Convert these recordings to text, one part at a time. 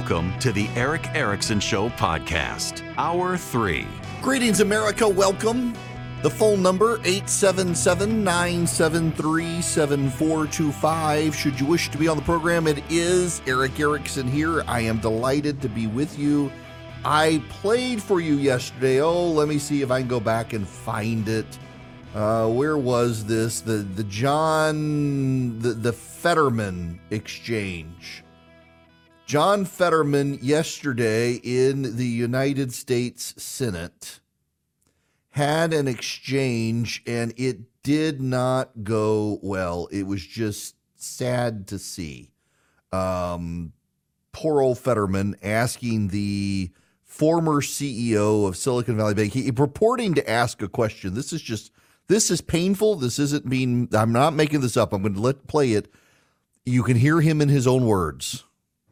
Welcome to the Erick Erickson Show podcast, Hour 3. Greetings, America. Welcome. The phone number 877-973-7425. Should you wish to be on the program, it is Erick Erickson here. I am delighted to be with you. I played for you yesterday. Oh, let me see if I can go back and find it. Uh, where was this? The the John the the Fetterman exchange. John Fetterman yesterday in the United States Senate had an exchange and it did not go well. It was just sad to see. Um, poor old Fetterman asking the former CEO of Silicon Valley Bank, he, purporting to ask a question. This is just, this is painful. This isn't being, I'm not making this up. I'm going to let play it. You can hear him in his own words.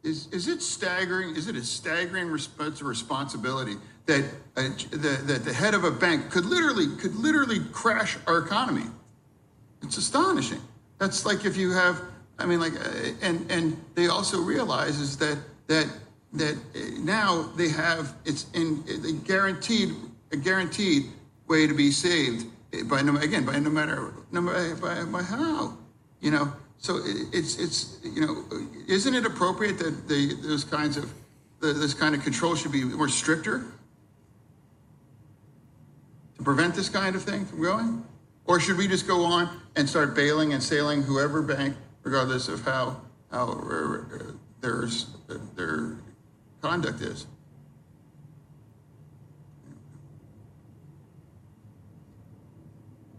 Is, is it staggering? Is it a staggering resp- responsibility that, uh, the, that the head of a bank could literally could literally crash our economy? It's astonishing. That's like if you have, I mean, like, uh, and and they also realize is that that that now they have it's in a guaranteed a guaranteed way to be saved by no again by no matter no matter by, by how you know so it's it's you know, isn't it appropriate that the those kinds of the, this kind of control should be more stricter to prevent this kind of thing from going, or should we just go on and start bailing and sailing whoever bank, regardless of how how uh, there's their conduct is?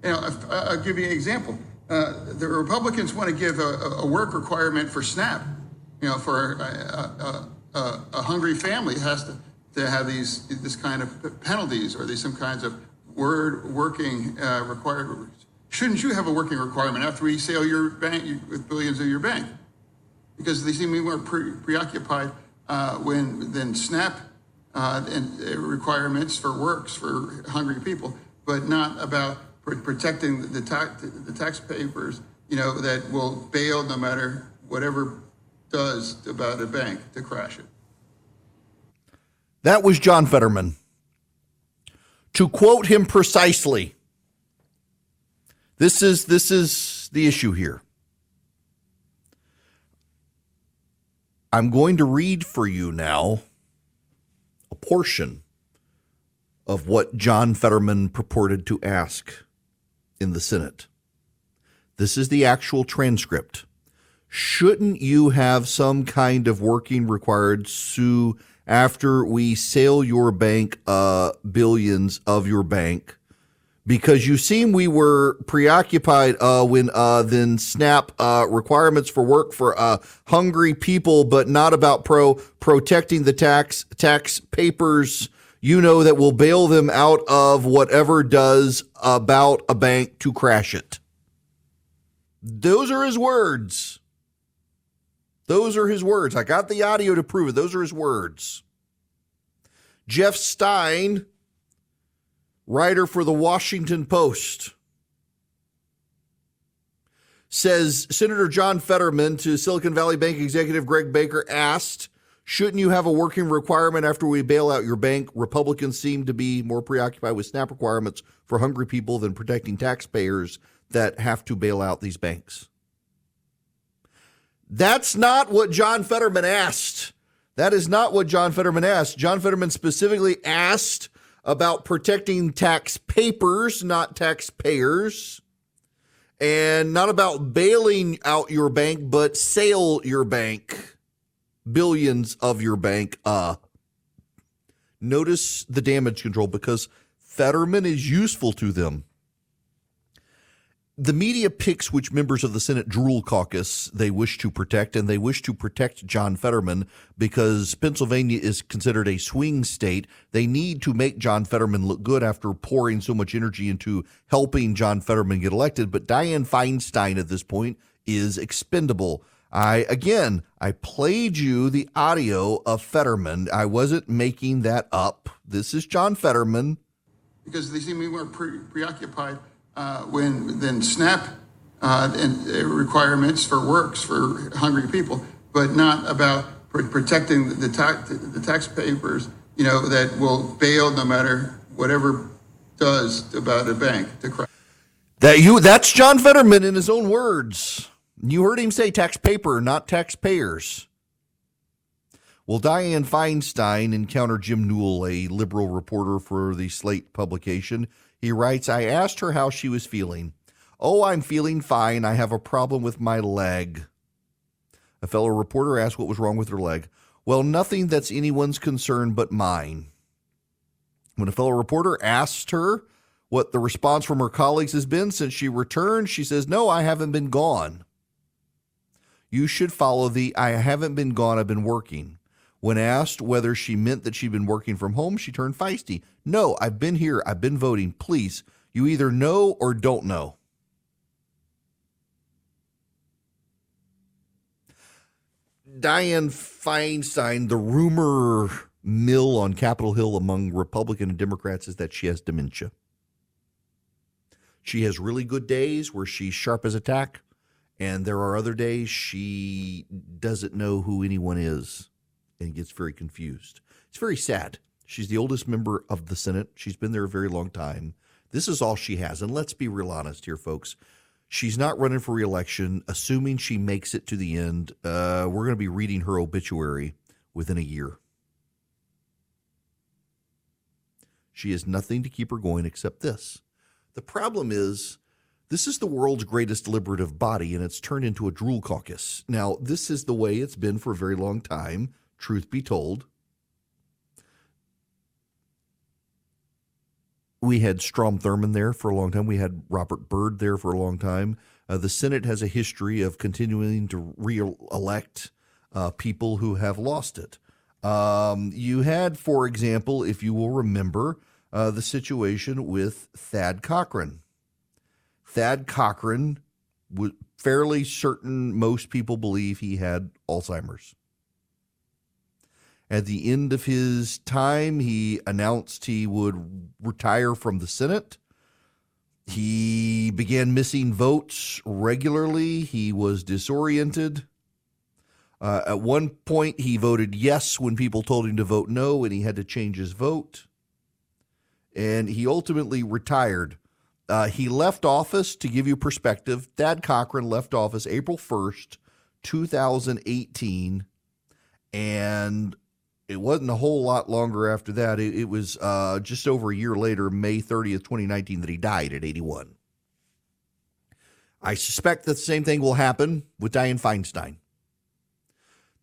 You know, I'll give you an example. Uh, the Republicans want to give a, a, work requirement for SNAP. You know, for a, a, a, hungry family has to, to have these this kind of penalties or these some kinds of word working uh, required. Shouldn't you have a working requirement after we sell your bank with billions of your bank? Because they seem to be more pre- preoccupied uh, when than SNAP uh, and uh, requirements for works for hungry people, but not about protecting the, tax, the taxpayers, you know, that will bail no matter whatever does about a bank to crash it. That was John Fetterman. To quote him precisely, this is this is the issue here. I'm going to read for you now a portion of what John Fetterman purported to ask in the Senate. This is the actual transcript. Shouldn't you have some kind of working required sue after we sale your bank uh, billions of your bank? Because you seem we were preoccupied uh, when uh, then snap uh, requirements for work for uh, hungry people, but not about pro protecting the tax tax papers you know that will bail them out of whatever does about a bank to crash it. Those are his words. Those are his words. I got the audio to prove it. Those are his words. Jeff Stein, writer for the Washington Post, says Senator John Fetterman to Silicon Valley Bank executive Greg Becker asked Shouldn't you have a working requirement after we bail out your bank? Republicans seem to be more preoccupied with SNAP requirements for hungry people than protecting taxpayers that have to bail out these banks. That's not what John Fetterman asked. That is not what John Fetterman asked. John Fetterman specifically asked about protecting tax papers, not taxpayers, and not about bailing out your bank, but sale your bank billions of your bank. Uh, notice the damage control because Fetterman is useful to them. The media picks which members of the Senate drool caucus they wish to protect, and they wish to protect John Fetterman because Pennsylvania is considered a swing state. They need to make John Fetterman look good after pouring so much energy into helping John Fetterman get elected. But Dianne Feinstein at this point is expendable. I again, I played you the audio of Fetterman. I wasn't making that up. This is John Fetterman. Because they seem to be more pre- preoccupied uh, when than SNAP uh, and uh, requirements for works for hungry people, but not about protecting the, tax, the taxpayers, you know, that will bail no matter whatever does about a bank. That you that's John Fetterman in his own words. You heard him say tax paper, not taxpayers. Well, Dianne Feinstein encountered Jim Newell, a liberal reporter for the Slate publication. He writes, I asked her how she was feeling. Oh, I'm feeling fine. I have a problem with my leg. A fellow reporter asked what was wrong with her leg. Well, nothing that's anyone's concern but mine. When a fellow reporter asked her what the response from her colleagues has been since she returned, she says, No, I haven't been gone. You should follow the I haven't been gone, I've been working. When asked whether she meant that she'd been working from home, she turned feisty. No, I've been here, I've been voting. Please, you either know or don't know. Dianne Feinstein, the rumor mill on Capitol Hill among Republican and Democrats is that she has dementia. She has really good days where she's sharp as a tack, and there are other days she doesn't know who anyone is and gets very confused. It's very sad. She's the oldest member of the Senate. She's been there a very long time. This is all she has. And let's be real honest here, folks. She's not running for reelection. Assuming she makes it to the end, uh, we're going to be reading her obituary within a year. She has nothing to keep her going except this. The problem is, this is the world's greatest deliberative body, and it's turned into a drool caucus. Now, this is the way it's been for a very long time, truth be told. We had Strom Thurmond there for a long time. We had Robert Byrd there for a long time. Uh, the Senate has a history of continuing to re-elect uh, people who have lost it. Um, you had, for example, if you will remember, uh, the situation with Thad Cochran. Thad Cochran was fairly certain most people believe he had Alzheimer's. At the end of his time, he announced he would retire from the Senate. He began missing votes regularly. He was disoriented. Uh, at one point, he voted yes when people told him to vote no, and he had to change his vote and he ultimately retired. Uh, he left office to give you perspective. Thad Cochran left office April 1st, 2018. And it wasn't a whole lot longer after that. It, it was uh, just over a year later, May 30th, 2019, that he died at 81. I suspect that the same thing will happen with Dianne Feinstein.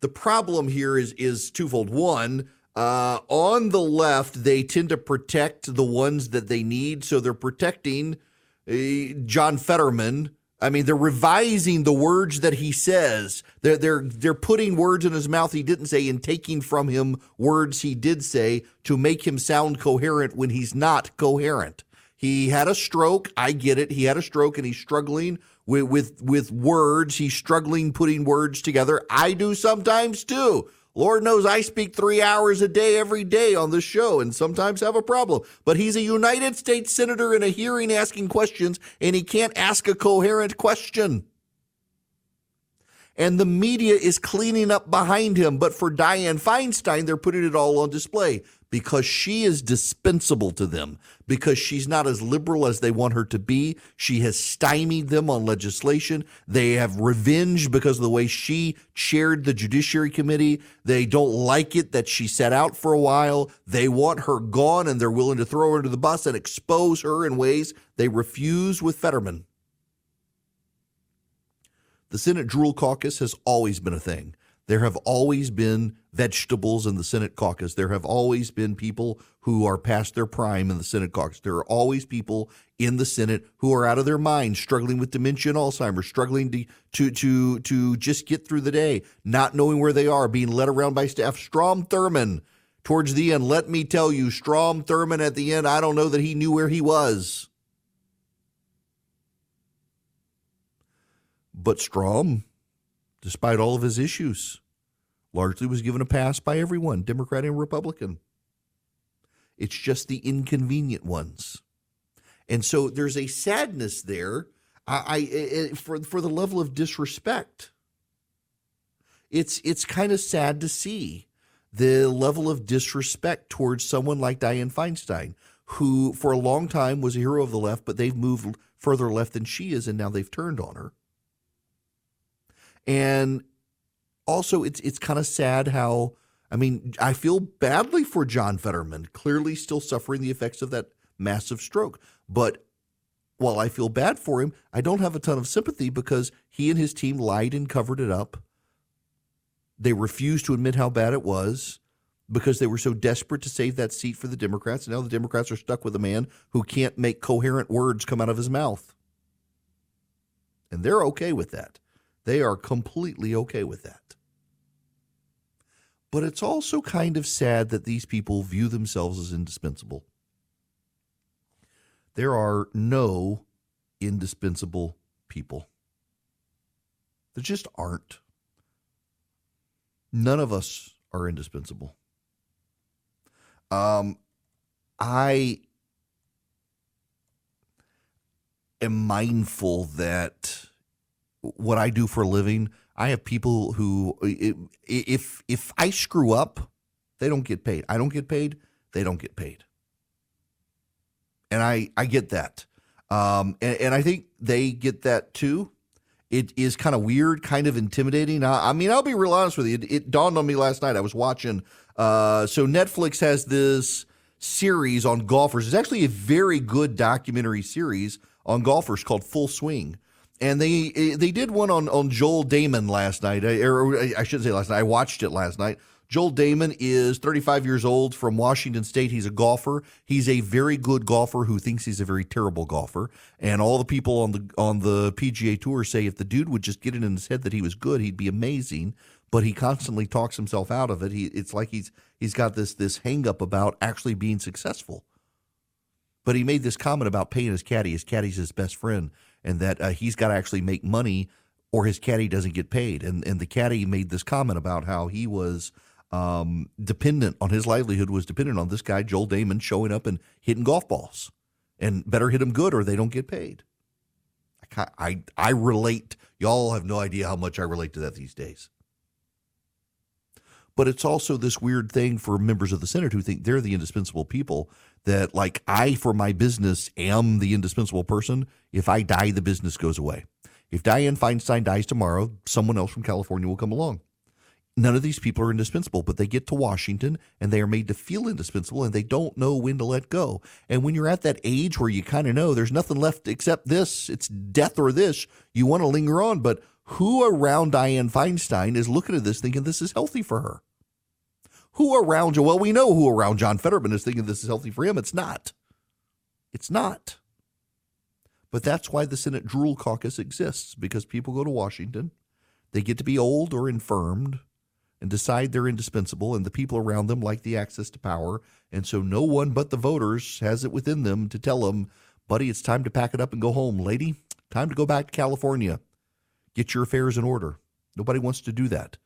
The problem here is is twofold. One, uh, on the left, they tend to protect the ones that they need. So they're protecting uh, John Fetterman. I mean, they're revising the words that he says. They're they're they're putting words in his mouth he didn't say and taking from him words he did say to make him sound coherent when he's not coherent. He had a stroke. I get it. He had a stroke and he's struggling with with with words. He's struggling putting words together. I do sometimes too. Lord knows I speak three hours a day every day on this show and sometimes have a problem. But he's a United States Senator in a hearing asking questions, and he can't ask a coherent question. And the media is cleaning up behind him. But for Dianne Feinstein, they're putting it all on display because she is dispensable to them, because she's not as liberal as they want her to be. She has stymied them on legislation. They have revenge because of the way she chaired the Judiciary Committee. They don't like it that she sat out for a while. They want her gone and they're willing to throw her under the bus and expose her in ways they refuse with Fetterman. The Senate Drool Caucus has always been a thing. There have always been vegetables in the Senate caucus. There have always been people who are past their prime in the Senate caucus. There are always people in the Senate who are out of their minds, struggling with dementia and Alzheimer's, struggling to to to to just get through the day, not knowing where they are, being led around by staff. Strom Thurmond towards the end. Let me tell you, Strom Thurmond at the end, I don't know that he knew where he was. But Strom despite all of his issues, largely was given a pass by everyone, Democrat and Republican. It's just the inconvenient ones. And so there's a sadness there I, I, for, for the level of disrespect. it's it's kind of sad to see the level of disrespect towards someone like Dianne Feinstein, who for a long time was a hero of the left, but they've moved further left than she is, and now they've turned on her. And also, it's it's kind of sad how I mean I feel badly for John Fetterman, clearly still suffering the effects of that massive stroke, but while I feel bad for him, I don't have a ton of sympathy because he and his team lied and covered it up. They refused to admit how bad it was because they were so desperate to save that seat for the Democrats. And now the Democrats are stuck with a man who can't make coherent words come out of his mouth. And they're okay with that. They are completely okay with that. But it's also kind of sad that these people view themselves as indispensable. There are no indispensable people. There just aren't. None of us are indispensable. Um, I am mindful that what I do for a living, I have people who, if if I screw up, they don't get paid. I don't get paid. They don't get paid, and I I get that, um, and, and I think they get that too it is kind of weird, kind of intimidating. I, I, mean, I'll be real honest with you. It, it dawned on me last night. I was watching. Uh, so Netflix has this series on golfers. It's actually a very good documentary series on golfers called Full Swing. And they eh, they did one on, on Joel Dahmen last night, er, or I shouldn't say last night. I watched it last night Joel Dahmen is 35 years old from Washington State. He's a golfer. He's a very good golfer who thinks he's a very terrible golfer. And all the people on the on the PGA Tour say if the dude would just get it in his head that he was good, he'd be amazing. But he constantly talks himself out of it. He it's like he's he's got this this hang up about actually being successful. But he made this comment about paying his caddy. His caddy's his best friend, and that uh, he's got to actually make money or his caddy doesn't get paid. And and the caddy made this comment about how he was um, dependent on his livelihood was dependent on this guy Joel Dahmen showing up and hitting golf balls, and better hit them good or they don't get paid. I I, I relate. Y'all have no idea how much I relate to that these days. But it's also this weird thing for members of the Senate who think they're the indispensable people. That like I, for my business, am the indispensable person. If I die, the business goes away. If Dianne Feinstein dies tomorrow, someone else from California will come along none of these people are indispensable, but they get to Washington and they are made to feel indispensable and they don't know when to let go. And when you're at that age where you kind of know there's nothing left except this, it's death or this, you want to linger on. But who around Dianne Feinstein is looking at this thinking this is healthy for her? Who around, you? well, we know who around John Fetterman is thinking this is healthy for him. It's not. It's not. But that's why the Senate Drool Caucus exists because people go to Washington. They get to be old or infirmed and decide they're indispensable, and the people around them like the access to power. And so no one but the voters has it within them to tell them, buddy, it's time to pack it up and go home. Lady, time to go back to California. Get your affairs in order. Nobody wants to do that.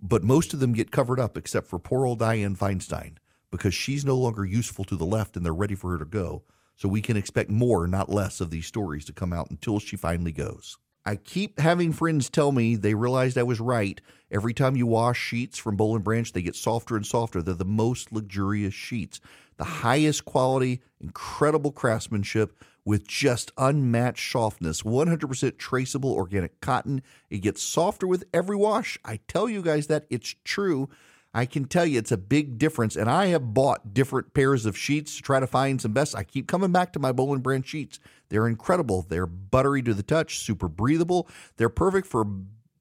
But most of them get covered up except for poor old Dianne Feinstein because she's no longer useful to the left and they're ready for her to go. So we can expect more, not less, of these stories to come out until she finally goes. I keep having friends tell me they realized I was right. Every time you wash sheets from Boll and Branch, they get softer and softer. They're the most luxurious sheets, the highest quality, incredible craftsmanship with just unmatched softness. 100% traceable organic cotton. It gets softer with every wash. I tell you guys that it's true. I can tell you it's a big difference. And I have bought different pairs of sheets to try to find some best. I keep coming back to my Boll Brand sheets. They're incredible. They're buttery to the touch, super breathable. They're perfect for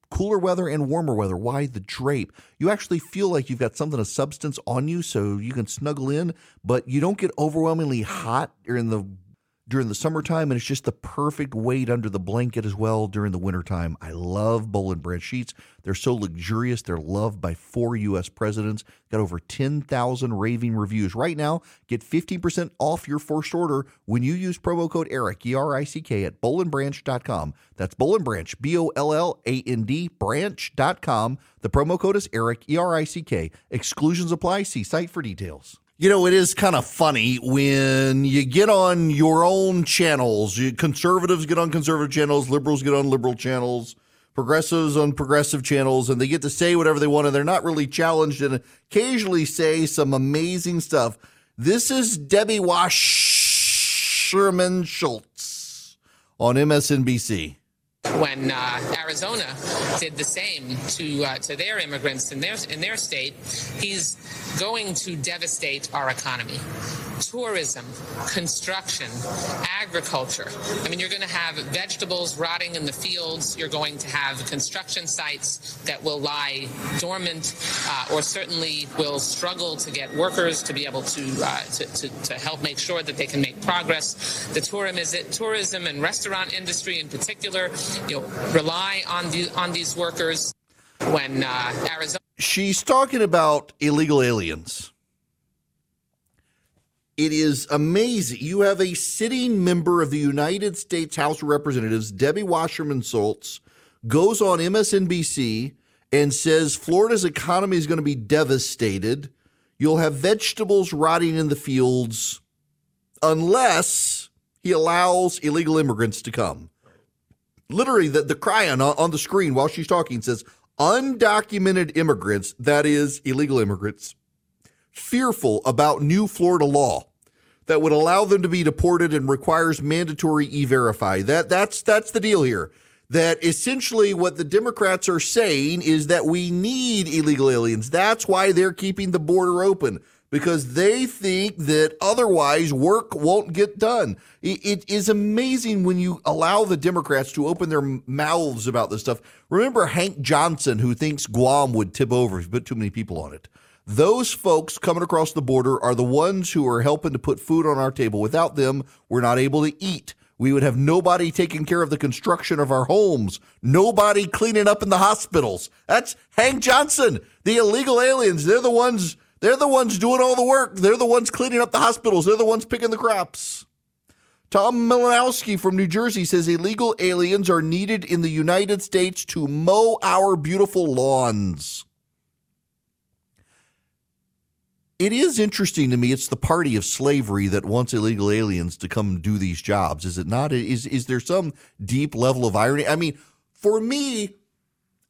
cooler weather and warmer weather. Why the drape? You actually feel like you've got something of substance on you so you can snuggle in, but you don't get overwhelmingly hot or in the during the summertime, and it's just the perfect weight under the blanket as well during the wintertime. I love Boll and Branch sheets. They're so luxurious. They're loved by four U.S. presidents. Got over 10,000 raving reviews. Right now, get 15% off your first order when you use promo code ERIC, E-R-I-C-K, at bollandbranch.com. That's Boll and Branch, B-O-L-L-A-N-D, branch.com. The promo code is ERIC, E-R-I-C-K. Exclusions apply. See site for details. You know, it is kind of funny when you get on your own channels. You, conservatives get on conservative channels, liberals get on liberal channels, progressives on progressive channels, and they get to say whatever they want, and they're not really challenged, and occasionally say some amazing stuff. This is Debbie Wasserman Schultz on MSNBC when uh, Arizona did the same to uh, to their immigrants in their in their state, he's going to devastate our economy. Tourism, construction, agriculture. I mean, you're going to have vegetables rotting in the fields. You're going to have construction sites that will lie dormant, uh, or certainly will struggle to get workers to be able to, uh, to, to to help make sure that they can make progress. The tourism is it tourism and restaurant industry in particular you know, rely on the on these workers when uh, Arizona. She's talking about illegal aliens. It is amazing. You have a sitting member of the United States House of Representatives, Debbie Wasserman Schultz, goes on MSNBC and says Florida's economy is going to be devastated. You'll have vegetables rotting in the fields unless he allows illegal immigrants to come literally the, the cry on, on the screen while she's talking says undocumented immigrants, that is illegal immigrants, fearful about new Florida law that would allow them to be deported and requires mandatory e-verify. That that's that's the deal here. That essentially what the Democrats are saying is that we need illegal aliens. That's why they're keeping the border open because they think that otherwise work won't get done. It is amazing when you allow the Democrats to open their mouths about this stuff. Remember Hank Johnson, who thinks Guam would tip over if you put too many people on it. Those folks coming across the border are the ones who are helping to put food on our table. Without them, we're not able to eat. We would have nobody taking care of the construction of our homes, nobody cleaning up in the hospitals. That's Hank Johnson, the illegal aliens. They're the ones they're the ones doing all the work. They're the ones cleaning up the hospitals. They're the ones picking the crops. Tom Malinowski from New Jersey says illegal aliens are needed in the United States to mow our beautiful lawns. It is interesting to me. It's the party of slavery that wants illegal aliens to come do these jobs, is it not? Is is there some deep level of irony? I mean, for me,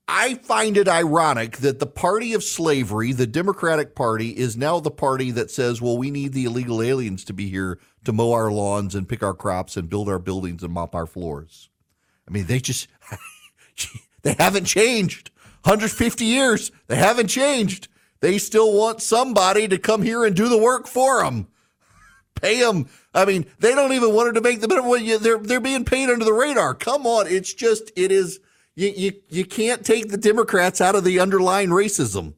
I find it ironic that the party of slavery, the Democratic Party, is now the party that says, well, we need the illegal aliens to be here to mow our lawns and pick our crops and build our buildings and mop our floors. I mean, they just, they haven't changed. 150 years, they haven't changed. They still want somebody to come here and do the work for them. Pay them. I mean, they don't even want to make the minimum. They're, they're being paid under the radar. Come on. It's just, it is you, you, you can't take the Democrats out of the underlying racism.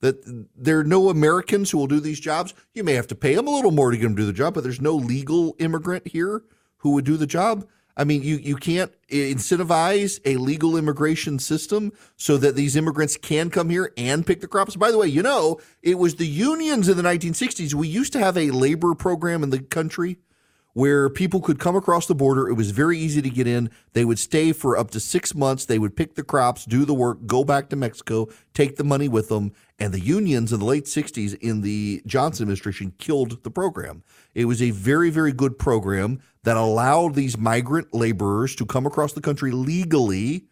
That there are no Americans who will do these jobs. You may have to pay them a little more to get them to do the job, but there's no legal immigrant here who would do the job. I mean, you, you can't incentivize a legal immigration system so that these immigrants can come here and pick the crops. By the way, you know, it was the unions in the 1960s. We used to have a labor program in the country where people could come across the border. It was very easy to get in. They would stay for up to six months. They would pick the crops, do the work, go back to Mexico, take the money with them. And the unions in the late 60s in the Johnson administration killed the program. It was a very, very good program that allowed these migrant laborers to come across the country legally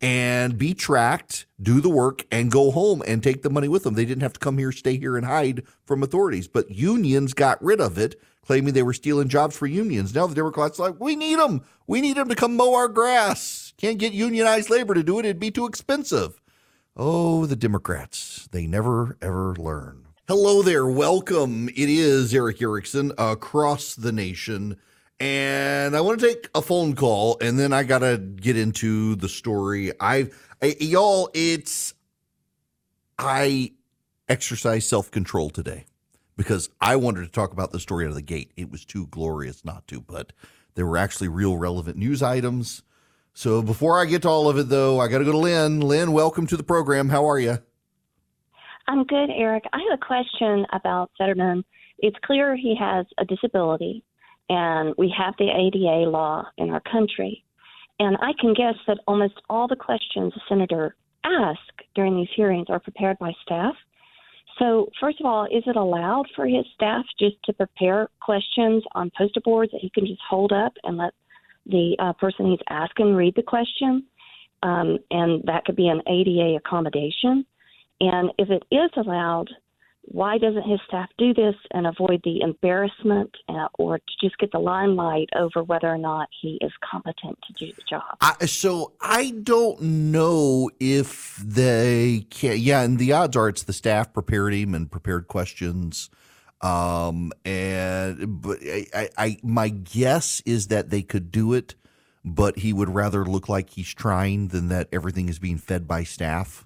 and be tracked, do the work, and go home and take the money with them. They didn't have to come here, stay here, and hide from authorities. But unions got rid of it claiming they were stealing jobs for unions. Now the Democrats are like, we need them. We need them to come mow our grass. Can't get unionized labor to do it. It'd be too expensive. Oh, the Democrats. They never, ever learn. Hello there. Welcome. It is Erick Erickson across the nation. And I want to take a phone call and then I got to get into the story. I've, I, y'all, it's, I exercise self control today because I wanted to talk about the story out of the gate. It was too glorious not to, but there were actually real relevant news items. So before I get to all of it, though, I got to go to Lynn. Lynn, welcome to the program. How are you? I'm good, Eric. I have a question about Fetterman. It's clear he has a disability, and we have the ADA law in our country. And I can guess that almost all the questions the senator asks during these hearings are prepared by staff. So, first of all, is it allowed for his staff just to prepare questions on poster boards that he can just hold up and let the uh, person he's asking read the question? um, and that could be an ADA accommodation. And if it is allowed, why doesn't his staff do this and avoid the embarrassment uh, or to just get the limelight over whether or not he is competent to do the job? I, so I don't know if they can. Yeah, and the odds are it's the staff prepared him and prepared questions. Um, and but I, I, I my guess is that they could do it, but he would rather look like he's trying than that everything is being fed by staff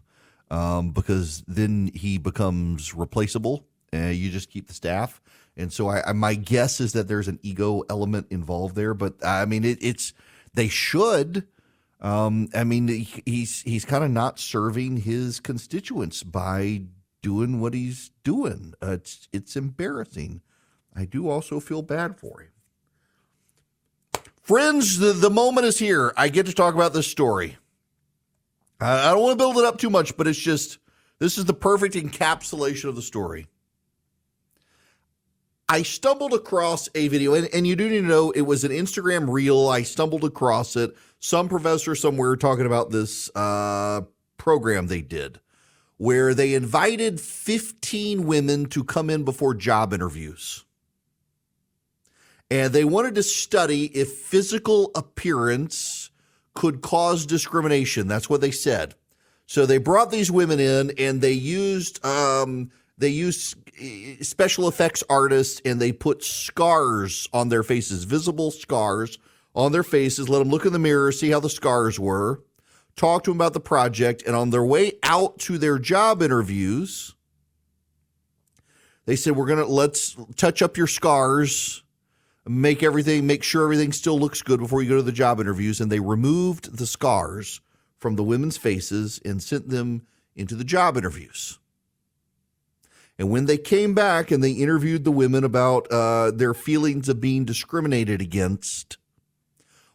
um, because then he becomes replaceable. and you just keep the staff. And so I, I, my guess is that there's an ego element involved there. But I mean, it, it's they should. Um, I mean, he's he's kind of not serving his constituents by doing what he's doing. Uh, it's it's embarrassing. I do also feel bad for him. Friends, the, the moment is here. I get to talk about this story. I don't want to build it up too much, but it's just this is the perfect encapsulation of the story. I stumbled across a video, and, and you do need to know it was an Instagram reel. I stumbled across it. Some professor somewhere talking about this uh, program they did where they invited 15 women to come in before job interviews. And they wanted to study if physical appearance could cause discrimination. That's what they said. So they brought these women in and they used um, they used eh, special effects artists and they put scars on their faces, visible scars on their faces. Let them look in the mirror, see how the scars were. Talk to them about the project, and on their way out to their job interviews, they said, "We're gonna let's touch up your scars." Make everything, make sure everything still looks good before you go to the job interviews. And they removed the scars from the women's faces and sent them into the job interviews. And when they came back and they interviewed the women about uh, their feelings of being discriminated against,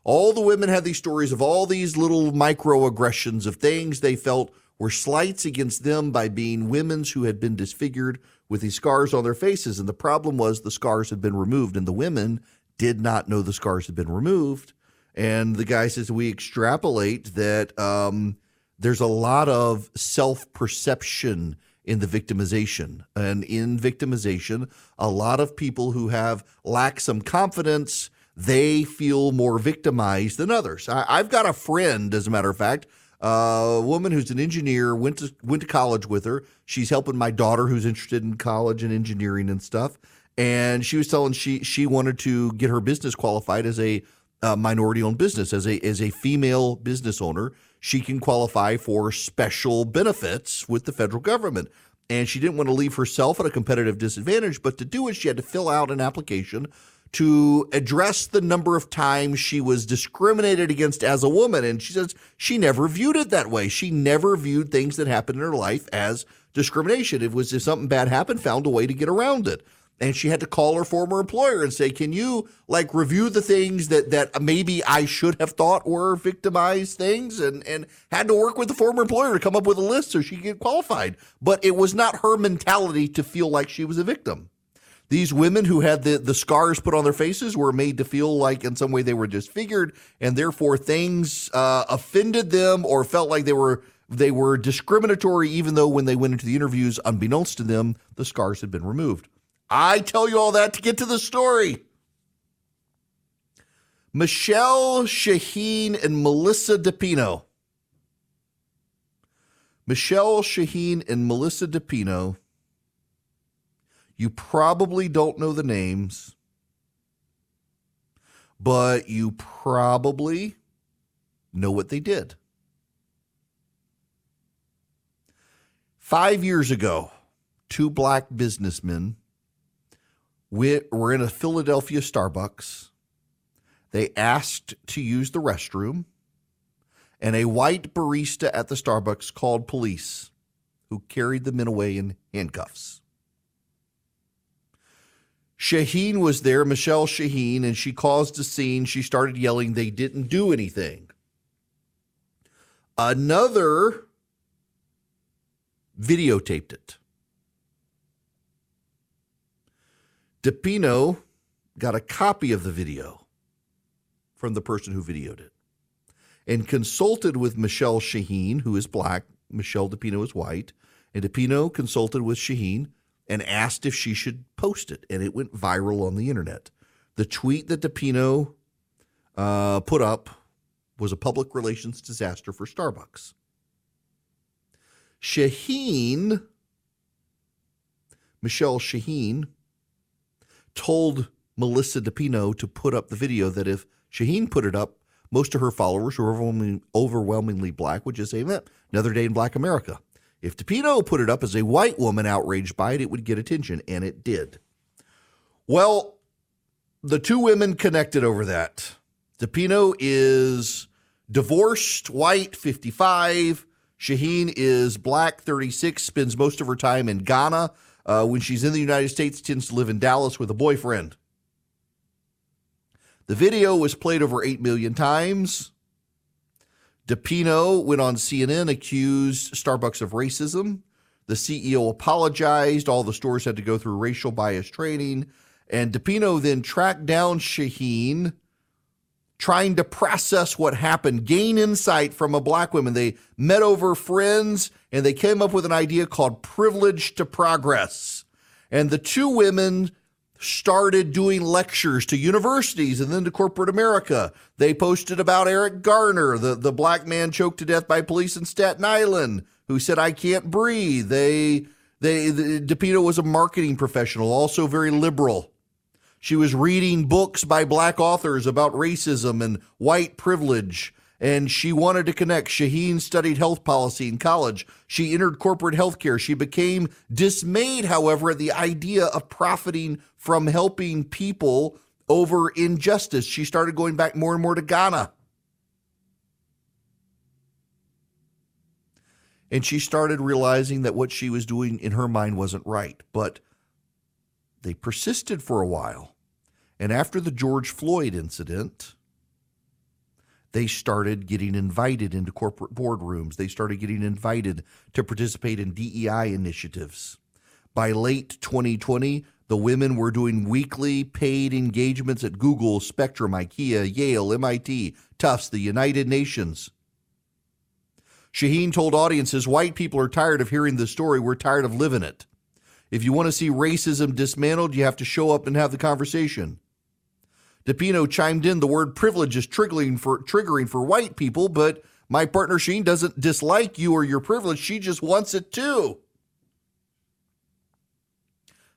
all the women had these stories of all these little microaggressions of things they felt were slights against them by being women who had been disfigured with these scars on their faces. And the problem was the scars had been removed, and the women did not know the scars had been removed. And the guy says, We extrapolate that um, there's a lot of self perception in the victimization. And in victimization, a lot of people who have lack some confidence, they feel more victimized than others. I, I've got a friend, as a matter of fact, a woman who's an engineer went to went to college with her. She's helping my daughter who's interested in college and engineering and stuff. And she was telling she she wanted to get her business qualified as a uh, minority owned business as a as a female business owner. She can qualify for special benefits with the federal government. And she didn't want to leave herself at a competitive disadvantage, but to do it, she had to fill out an application to address the number of times she was discriminated against as a woman. And she says she never viewed it that way. She never viewed things that happened in her life as discrimination. It was if something bad happened, found a way to get around it. And she had to call her former employer and say, "Can you like review the things that that maybe I should have thought were victimized things?" And and had to work with the former employer to come up with a list so she could get qualified. But it was not her mentality to feel like she was a victim. These women who had the, the scars put on their faces were made to feel like in some way they were disfigured, and therefore things uh, offended them or felt like they were they were discriminatory, even though when they went into the interviews, unbeknownst to them, the scars had been removed. I tell you all that to get to the story. Michelle Shaheen and Melissa DePino. Michelle Shaheen and Melissa DePino you probably don't know the names, but you probably know what they did. Five years ago, two black businessmen were in a Philadelphia Starbucks. They asked to use the restroom, and a white barista at the Starbucks called police, who carried the men away in handcuffs. Shaheen was there, Michelle Shaheen, and she caused a scene. She started yelling, they didn't do anything. Another videotaped it. DePino got a copy of the video from the person who videoed it. and consulted with Michelle Shaheen, who is black. Michelle DePino is white. And DePino consulted with Shaheen and asked if she should post it. And it went viral on the internet. The tweet that DePino uh, put up was a public relations disaster for Starbucks. Shaheen, Michelle Shaheen, told Melissa DePino to put up the video that if Shaheen put it up, most of her followers were overwhelmingly, overwhelmingly black would just say, another day in black America. If DePino put it up as a white woman outraged by it, it would get attention, and it did. Well, the two women connected over that. DePino is divorced, white, 55. Shaheen is black, 36, spends most of her time in Ghana. Uh, when she's in the United States, tends to live in Dallas with a boyfriend. The video was played over 8 million times. DePino went on CNN, accused Starbucks of racism. The CEO apologized. All the stores had to go through racial bias training. And DePino then tracked down Shaheen, trying to process what happened, gain insight from a black woman. They met over friends and they came up with an idea called privilege to progress. And the two women started doing lectures to universities and then to corporate America. They posted about Eric Garner, the, the black man choked to death by police in Staten Island, who said, I can't breathe. They, they, the, DePino was a marketing professional, also very liberal. She was reading books by black authors about racism and white privilege and she wanted to connect. Shaheen studied health policy in college. She entered corporate healthcare. She became dismayed, however, at the idea of profiting from helping people over injustice. She started going back more and more to Ghana. And she started realizing that what she was doing in her mind wasn't right. But they persisted for a while. And after the George Floyd incident, they started getting invited into corporate boardrooms. They started getting invited to participate in DEI initiatives. By late 2020, the women were doing weekly paid engagements at Google, Spectrum, IKEA, Yale, MIT, Tufts, the United Nations. Shaheen told audiences white people are tired of hearing the story. We're tired of living it. If you want to see racism dismantled, you have to show up and have the conversation. DePino chimed in the word privilege is triggering for triggering for white people, but my partner Sheen doesn't dislike you or your privilege. She just wants it too.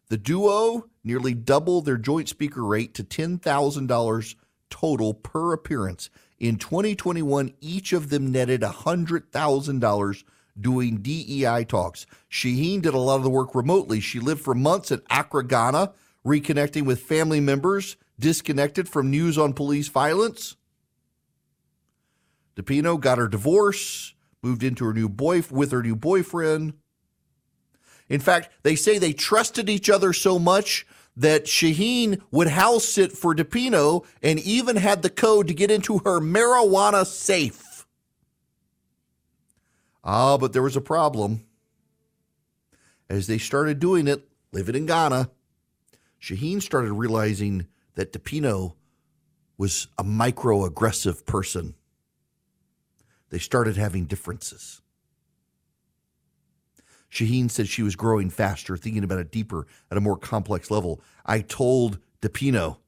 The duo nearly doubled their joint speaker rate to $10,000 total per appearance. In 2021, each of them netted $100,000 doing DEI talks. Shaheen did a lot of the work remotely. She lived for months at Accra, Ghana, reconnecting with family members disconnected from news on police violence. DePino got her divorce, moved into her new boy with her new boyfriend. In fact, they say they trusted each other so much that Shaheen would house sit for DePino and even had the code to get into her marijuana safe. Ah, but there was a problem. As they started doing it, living in Ghana, Shaheen started realizing that DePino was a microaggressive person. They started having differences. Shaheen said she was growing faster, thinking about it deeper at a more complex level. I told DePino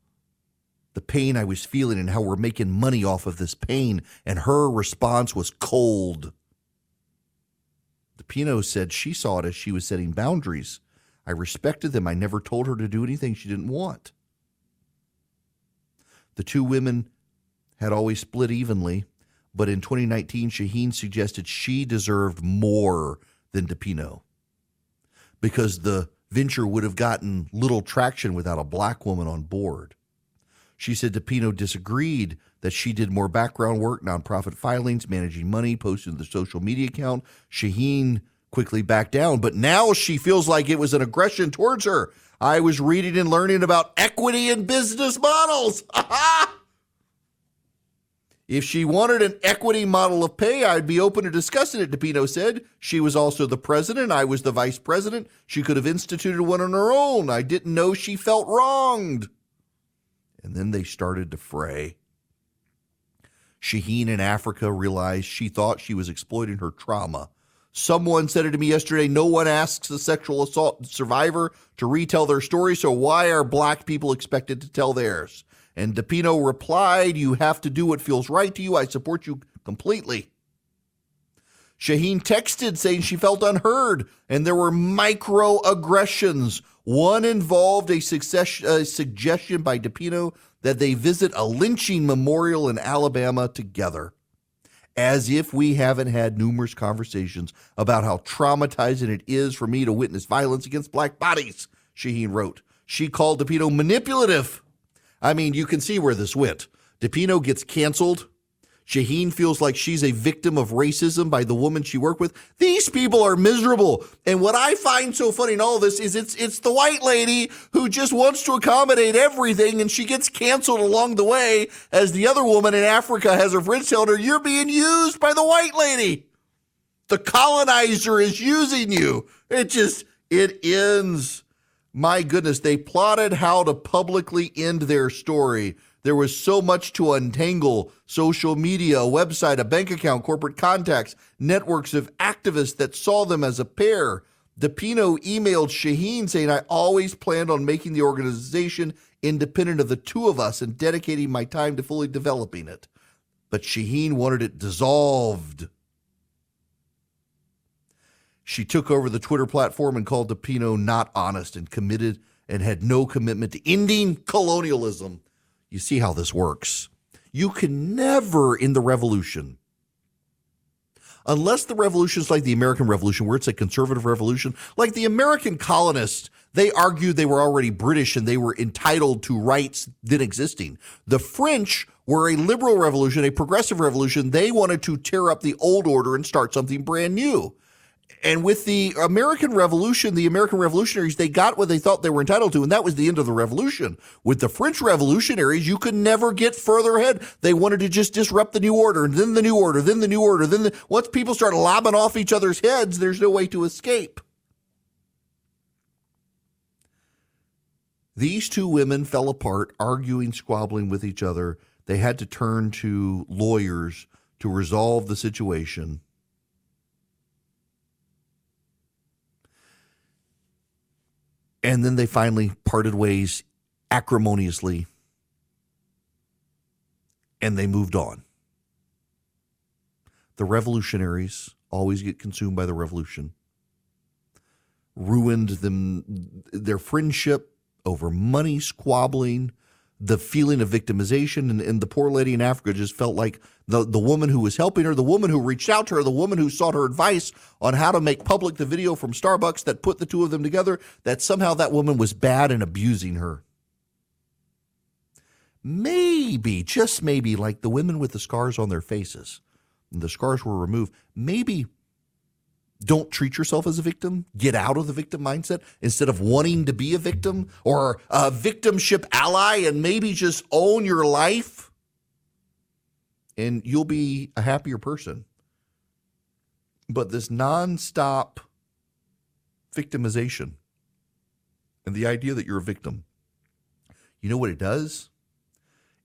the pain I was feeling and how we're making money off of this pain, and her response was cold. DePino said she saw it as she was setting boundaries. I respected them. I never told her to do anything she didn't want. The two women had always split evenly, but in 2019, Shaheen suggested she deserved more than DePino because the venture would have gotten little traction without a black woman on board. She said DePino disagreed that she did more background work, nonprofit filings, managing money, posting the social media account. Shaheen quickly backed down, but now she feels like it was an aggression towards her. I was reading and learning about equity in business models. if she wanted an equity model of pay, I'd be open to discussing it, DePino said. She was also the president. I was the vice president. She could have instituted one on her own. I didn't know she felt wronged. And then they started to fray. Shaheen in Africa realized she thought she was exploiting her trauma. Someone said it to me yesterday no one asks a sexual assault survivor to retell their story, so why are black people expected to tell theirs? And DePino replied, You have to do what feels right to you. I support you completely. Shaheen texted saying she felt unheard and there were microaggressions. One involved a, success, a suggestion by DePino that they visit a lynching memorial in Alabama together. As if we haven't had numerous conversations about how traumatizing it is for me to witness violence against black bodies, Shaheen wrote. She called DePino manipulative. I mean, you can see where this went. DePino gets canceled Shaheen feels like she's a victim of racism by the woman she worked with. These people are miserable. And what I find so funny in all this is it's it's the white lady who just wants to accommodate everything and she gets canceled along the way as the other woman in Africa has her friends telling her, You're being used by the white lady. The colonizer is using you. It just it ends. My goodness, they plotted how to publicly end their story there was so much to untangle social media, a website, a bank account, corporate contacts, networks of activists that saw them as a pair. DePino emailed Shaheen saying, I always planned on making the organization independent of the two of us and dedicating my time to fully developing it. But Shaheen wanted it dissolved. She took over the Twitter platform and called DePino not honest and committed and had no commitment to ending colonialism you see how this works. You can never, in the revolution, unless the revolution is like the American Revolution, where it's a conservative revolution, like the American colonists, they argued they were already British and they were entitled to rights then existing. The French were a liberal revolution, a progressive revolution. They wanted to tear up the old order and start something brand new. And with the American Revolution, the American revolutionaries, they got what they thought they were entitled to, and that was the end of the revolution. With the French revolutionaries, you could never get further ahead. They wanted to just disrupt the new order, and then the new order, then the new order, then the, once people start lobbing off each other's heads, there's no way to escape. These two women fell apart, arguing, squabbling with each other. They had to turn to lawyers to resolve the situation. And then they finally parted ways acrimoniously and they moved on. The revolutionaries always get consumed by the revolution, ruined them their friendship over money squabbling, the feeling of victimization and, and, the poor lady in Africa just felt like the, the woman who was helping her, the woman who reached out to her, the woman who sought her advice on how to make public the video from Starbucks that put the two of them together, that somehow that woman was bad and abusing her. Maybe, just maybe, like the women with the scars on their faces, the scars were removed, maybe don't treat yourself as a victim. Get out of the victim mindset instead of wanting to be a victim or a victimship ally and maybe just own your life. And you'll be a happier person. But this nonstop victimization and the idea that you're a victim, you know what it does?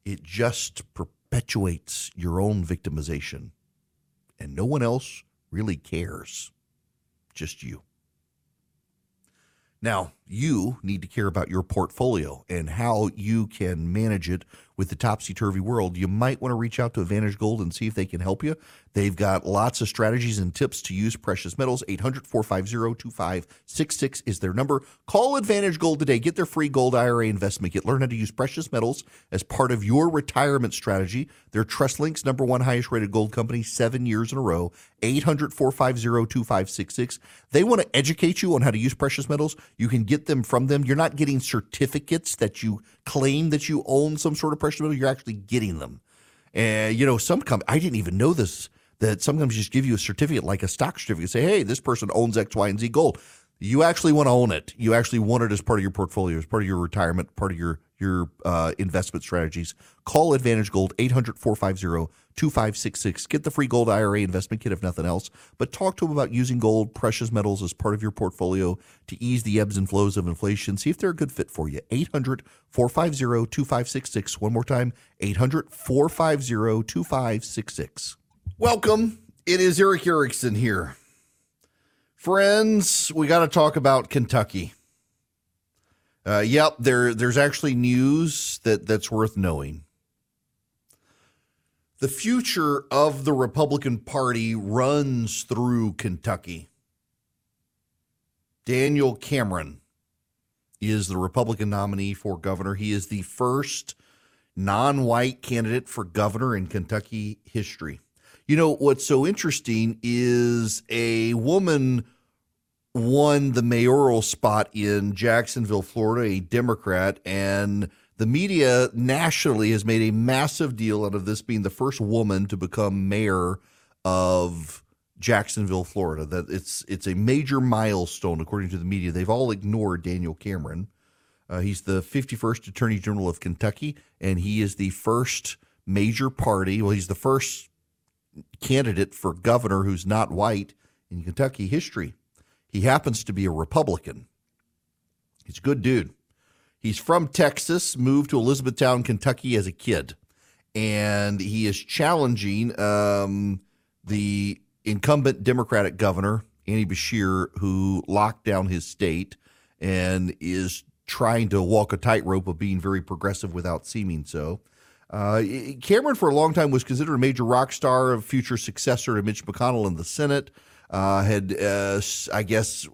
It just perpetuates your own victimization. And no one else really cares just you. Now, you need to care about your portfolio and how you can manage it with the topsy turvy world, you might want to reach out to Advantage Gold and see if they can help you. They've got lots of strategies and tips to use precious metals. 800 450 2566 is their number. Call Advantage Gold today. Get their free gold IRA investment kit. Learn how to use precious metals as part of your retirement strategy. They're TrustLink's number one highest rated gold company seven years in a row. 800 450 2566. They want to educate you on how to use precious metals. You can get them from them. You're not getting certificates that you claim that you own some sort of precious metal, you're actually getting them. And you know, some come I didn't even know this that sometimes just give you a certificate like a stock certificate. Say, hey, this person owns X, Y, and Z gold. You actually want to own it. You actually want it as part of your portfolio, as part of your retirement, part of your your uh, investment strategies. Call Advantage Gold 800 450 2566. Get the free gold IRA investment kit if nothing else, but talk to them about using gold, precious metals as part of your portfolio to ease the ebbs and flows of inflation. See if they're a good fit for you. 800 450 2566. One more time 800 450 2566. Welcome. It is Erick Erickson here. Friends, we got to talk about Kentucky. Uh, yep, there there's actually news that that's worth knowing. The future of the Republican Party runs through Kentucky. Daniel Cameron is the Republican nominee for governor. He is the first non-white candidate for governor in Kentucky history. You know what's so interesting is a woman won the mayoral spot in Jacksonville, Florida, a Democrat, and the media nationally has made a massive deal out of this being the first woman to become mayor of Jacksonville, Florida. That it's it's a major milestone according to the media. They've all ignored Daniel Cameron. Uh, he's the 51st Attorney General of Kentucky, and he is the first major party. Well, he's the first candidate for governor who's not white in Kentucky history. He happens to be a Republican. He's a good dude. He's from Texas, moved to Elizabethtown, Kentucky as a kid. And he is challenging um, the incumbent Democratic governor, Andy Beshear, who locked down his state and is trying to walk a tightrope of being very progressive without seeming so. Uh, Cameron, for a long time, was considered a major rock star, a future successor to Mitch McConnell in the Senate uh, had, uh, I guess,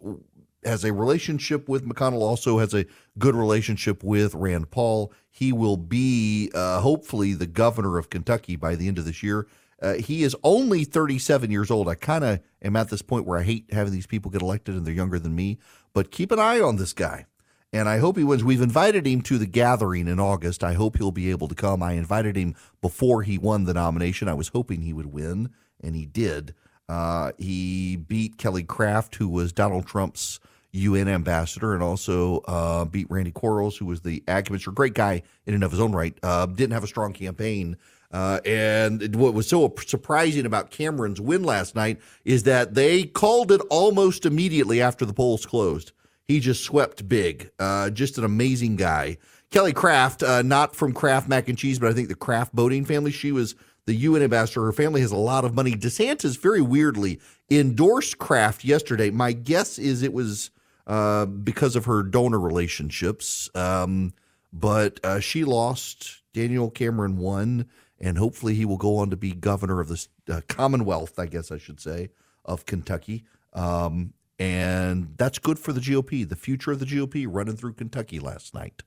has a relationship with McConnell, also has a good relationship with Rand Paul. He will be, uh, hopefully, the governor of Kentucky by the end of this year. Uh, he is only 37 years old. I kind of am at this point where I hate having these people get elected and they're younger than me, but keep an eye on this guy. And I hope he wins. We've invited him to the gathering in August. I hope he'll be able to come. I invited him before he won the nomination. I was hoping he would win, and he did. Uh, he beat Kelly Craft, who was Donald Trump's UN ambassador, and also uh, beat Ryan Quarles, who was the ag commissioner. Great guy in and of his own right. Uh, didn't have a strong campaign. Uh, and what was so surprising about Cameron's win last night is that they called it almost immediately after the polls closed. He just swept big. Uh, just an amazing guy. Kelly Craft, uh, not from Kraft Mac and Cheese, but I think the Craft boating family. She was the UN ambassador. Her family has a lot of money. DeSantis very weirdly endorsed Craft yesterday. My guess is it was uh, because of her donor relationships, um, but uh, she lost. Daniel Cameron won, and hopefully he will go on to be governor of the uh, Commonwealth, I guess I should say, of Kentucky. Um, and that's good for the GOP. The future of the GOP running through Kentucky last night.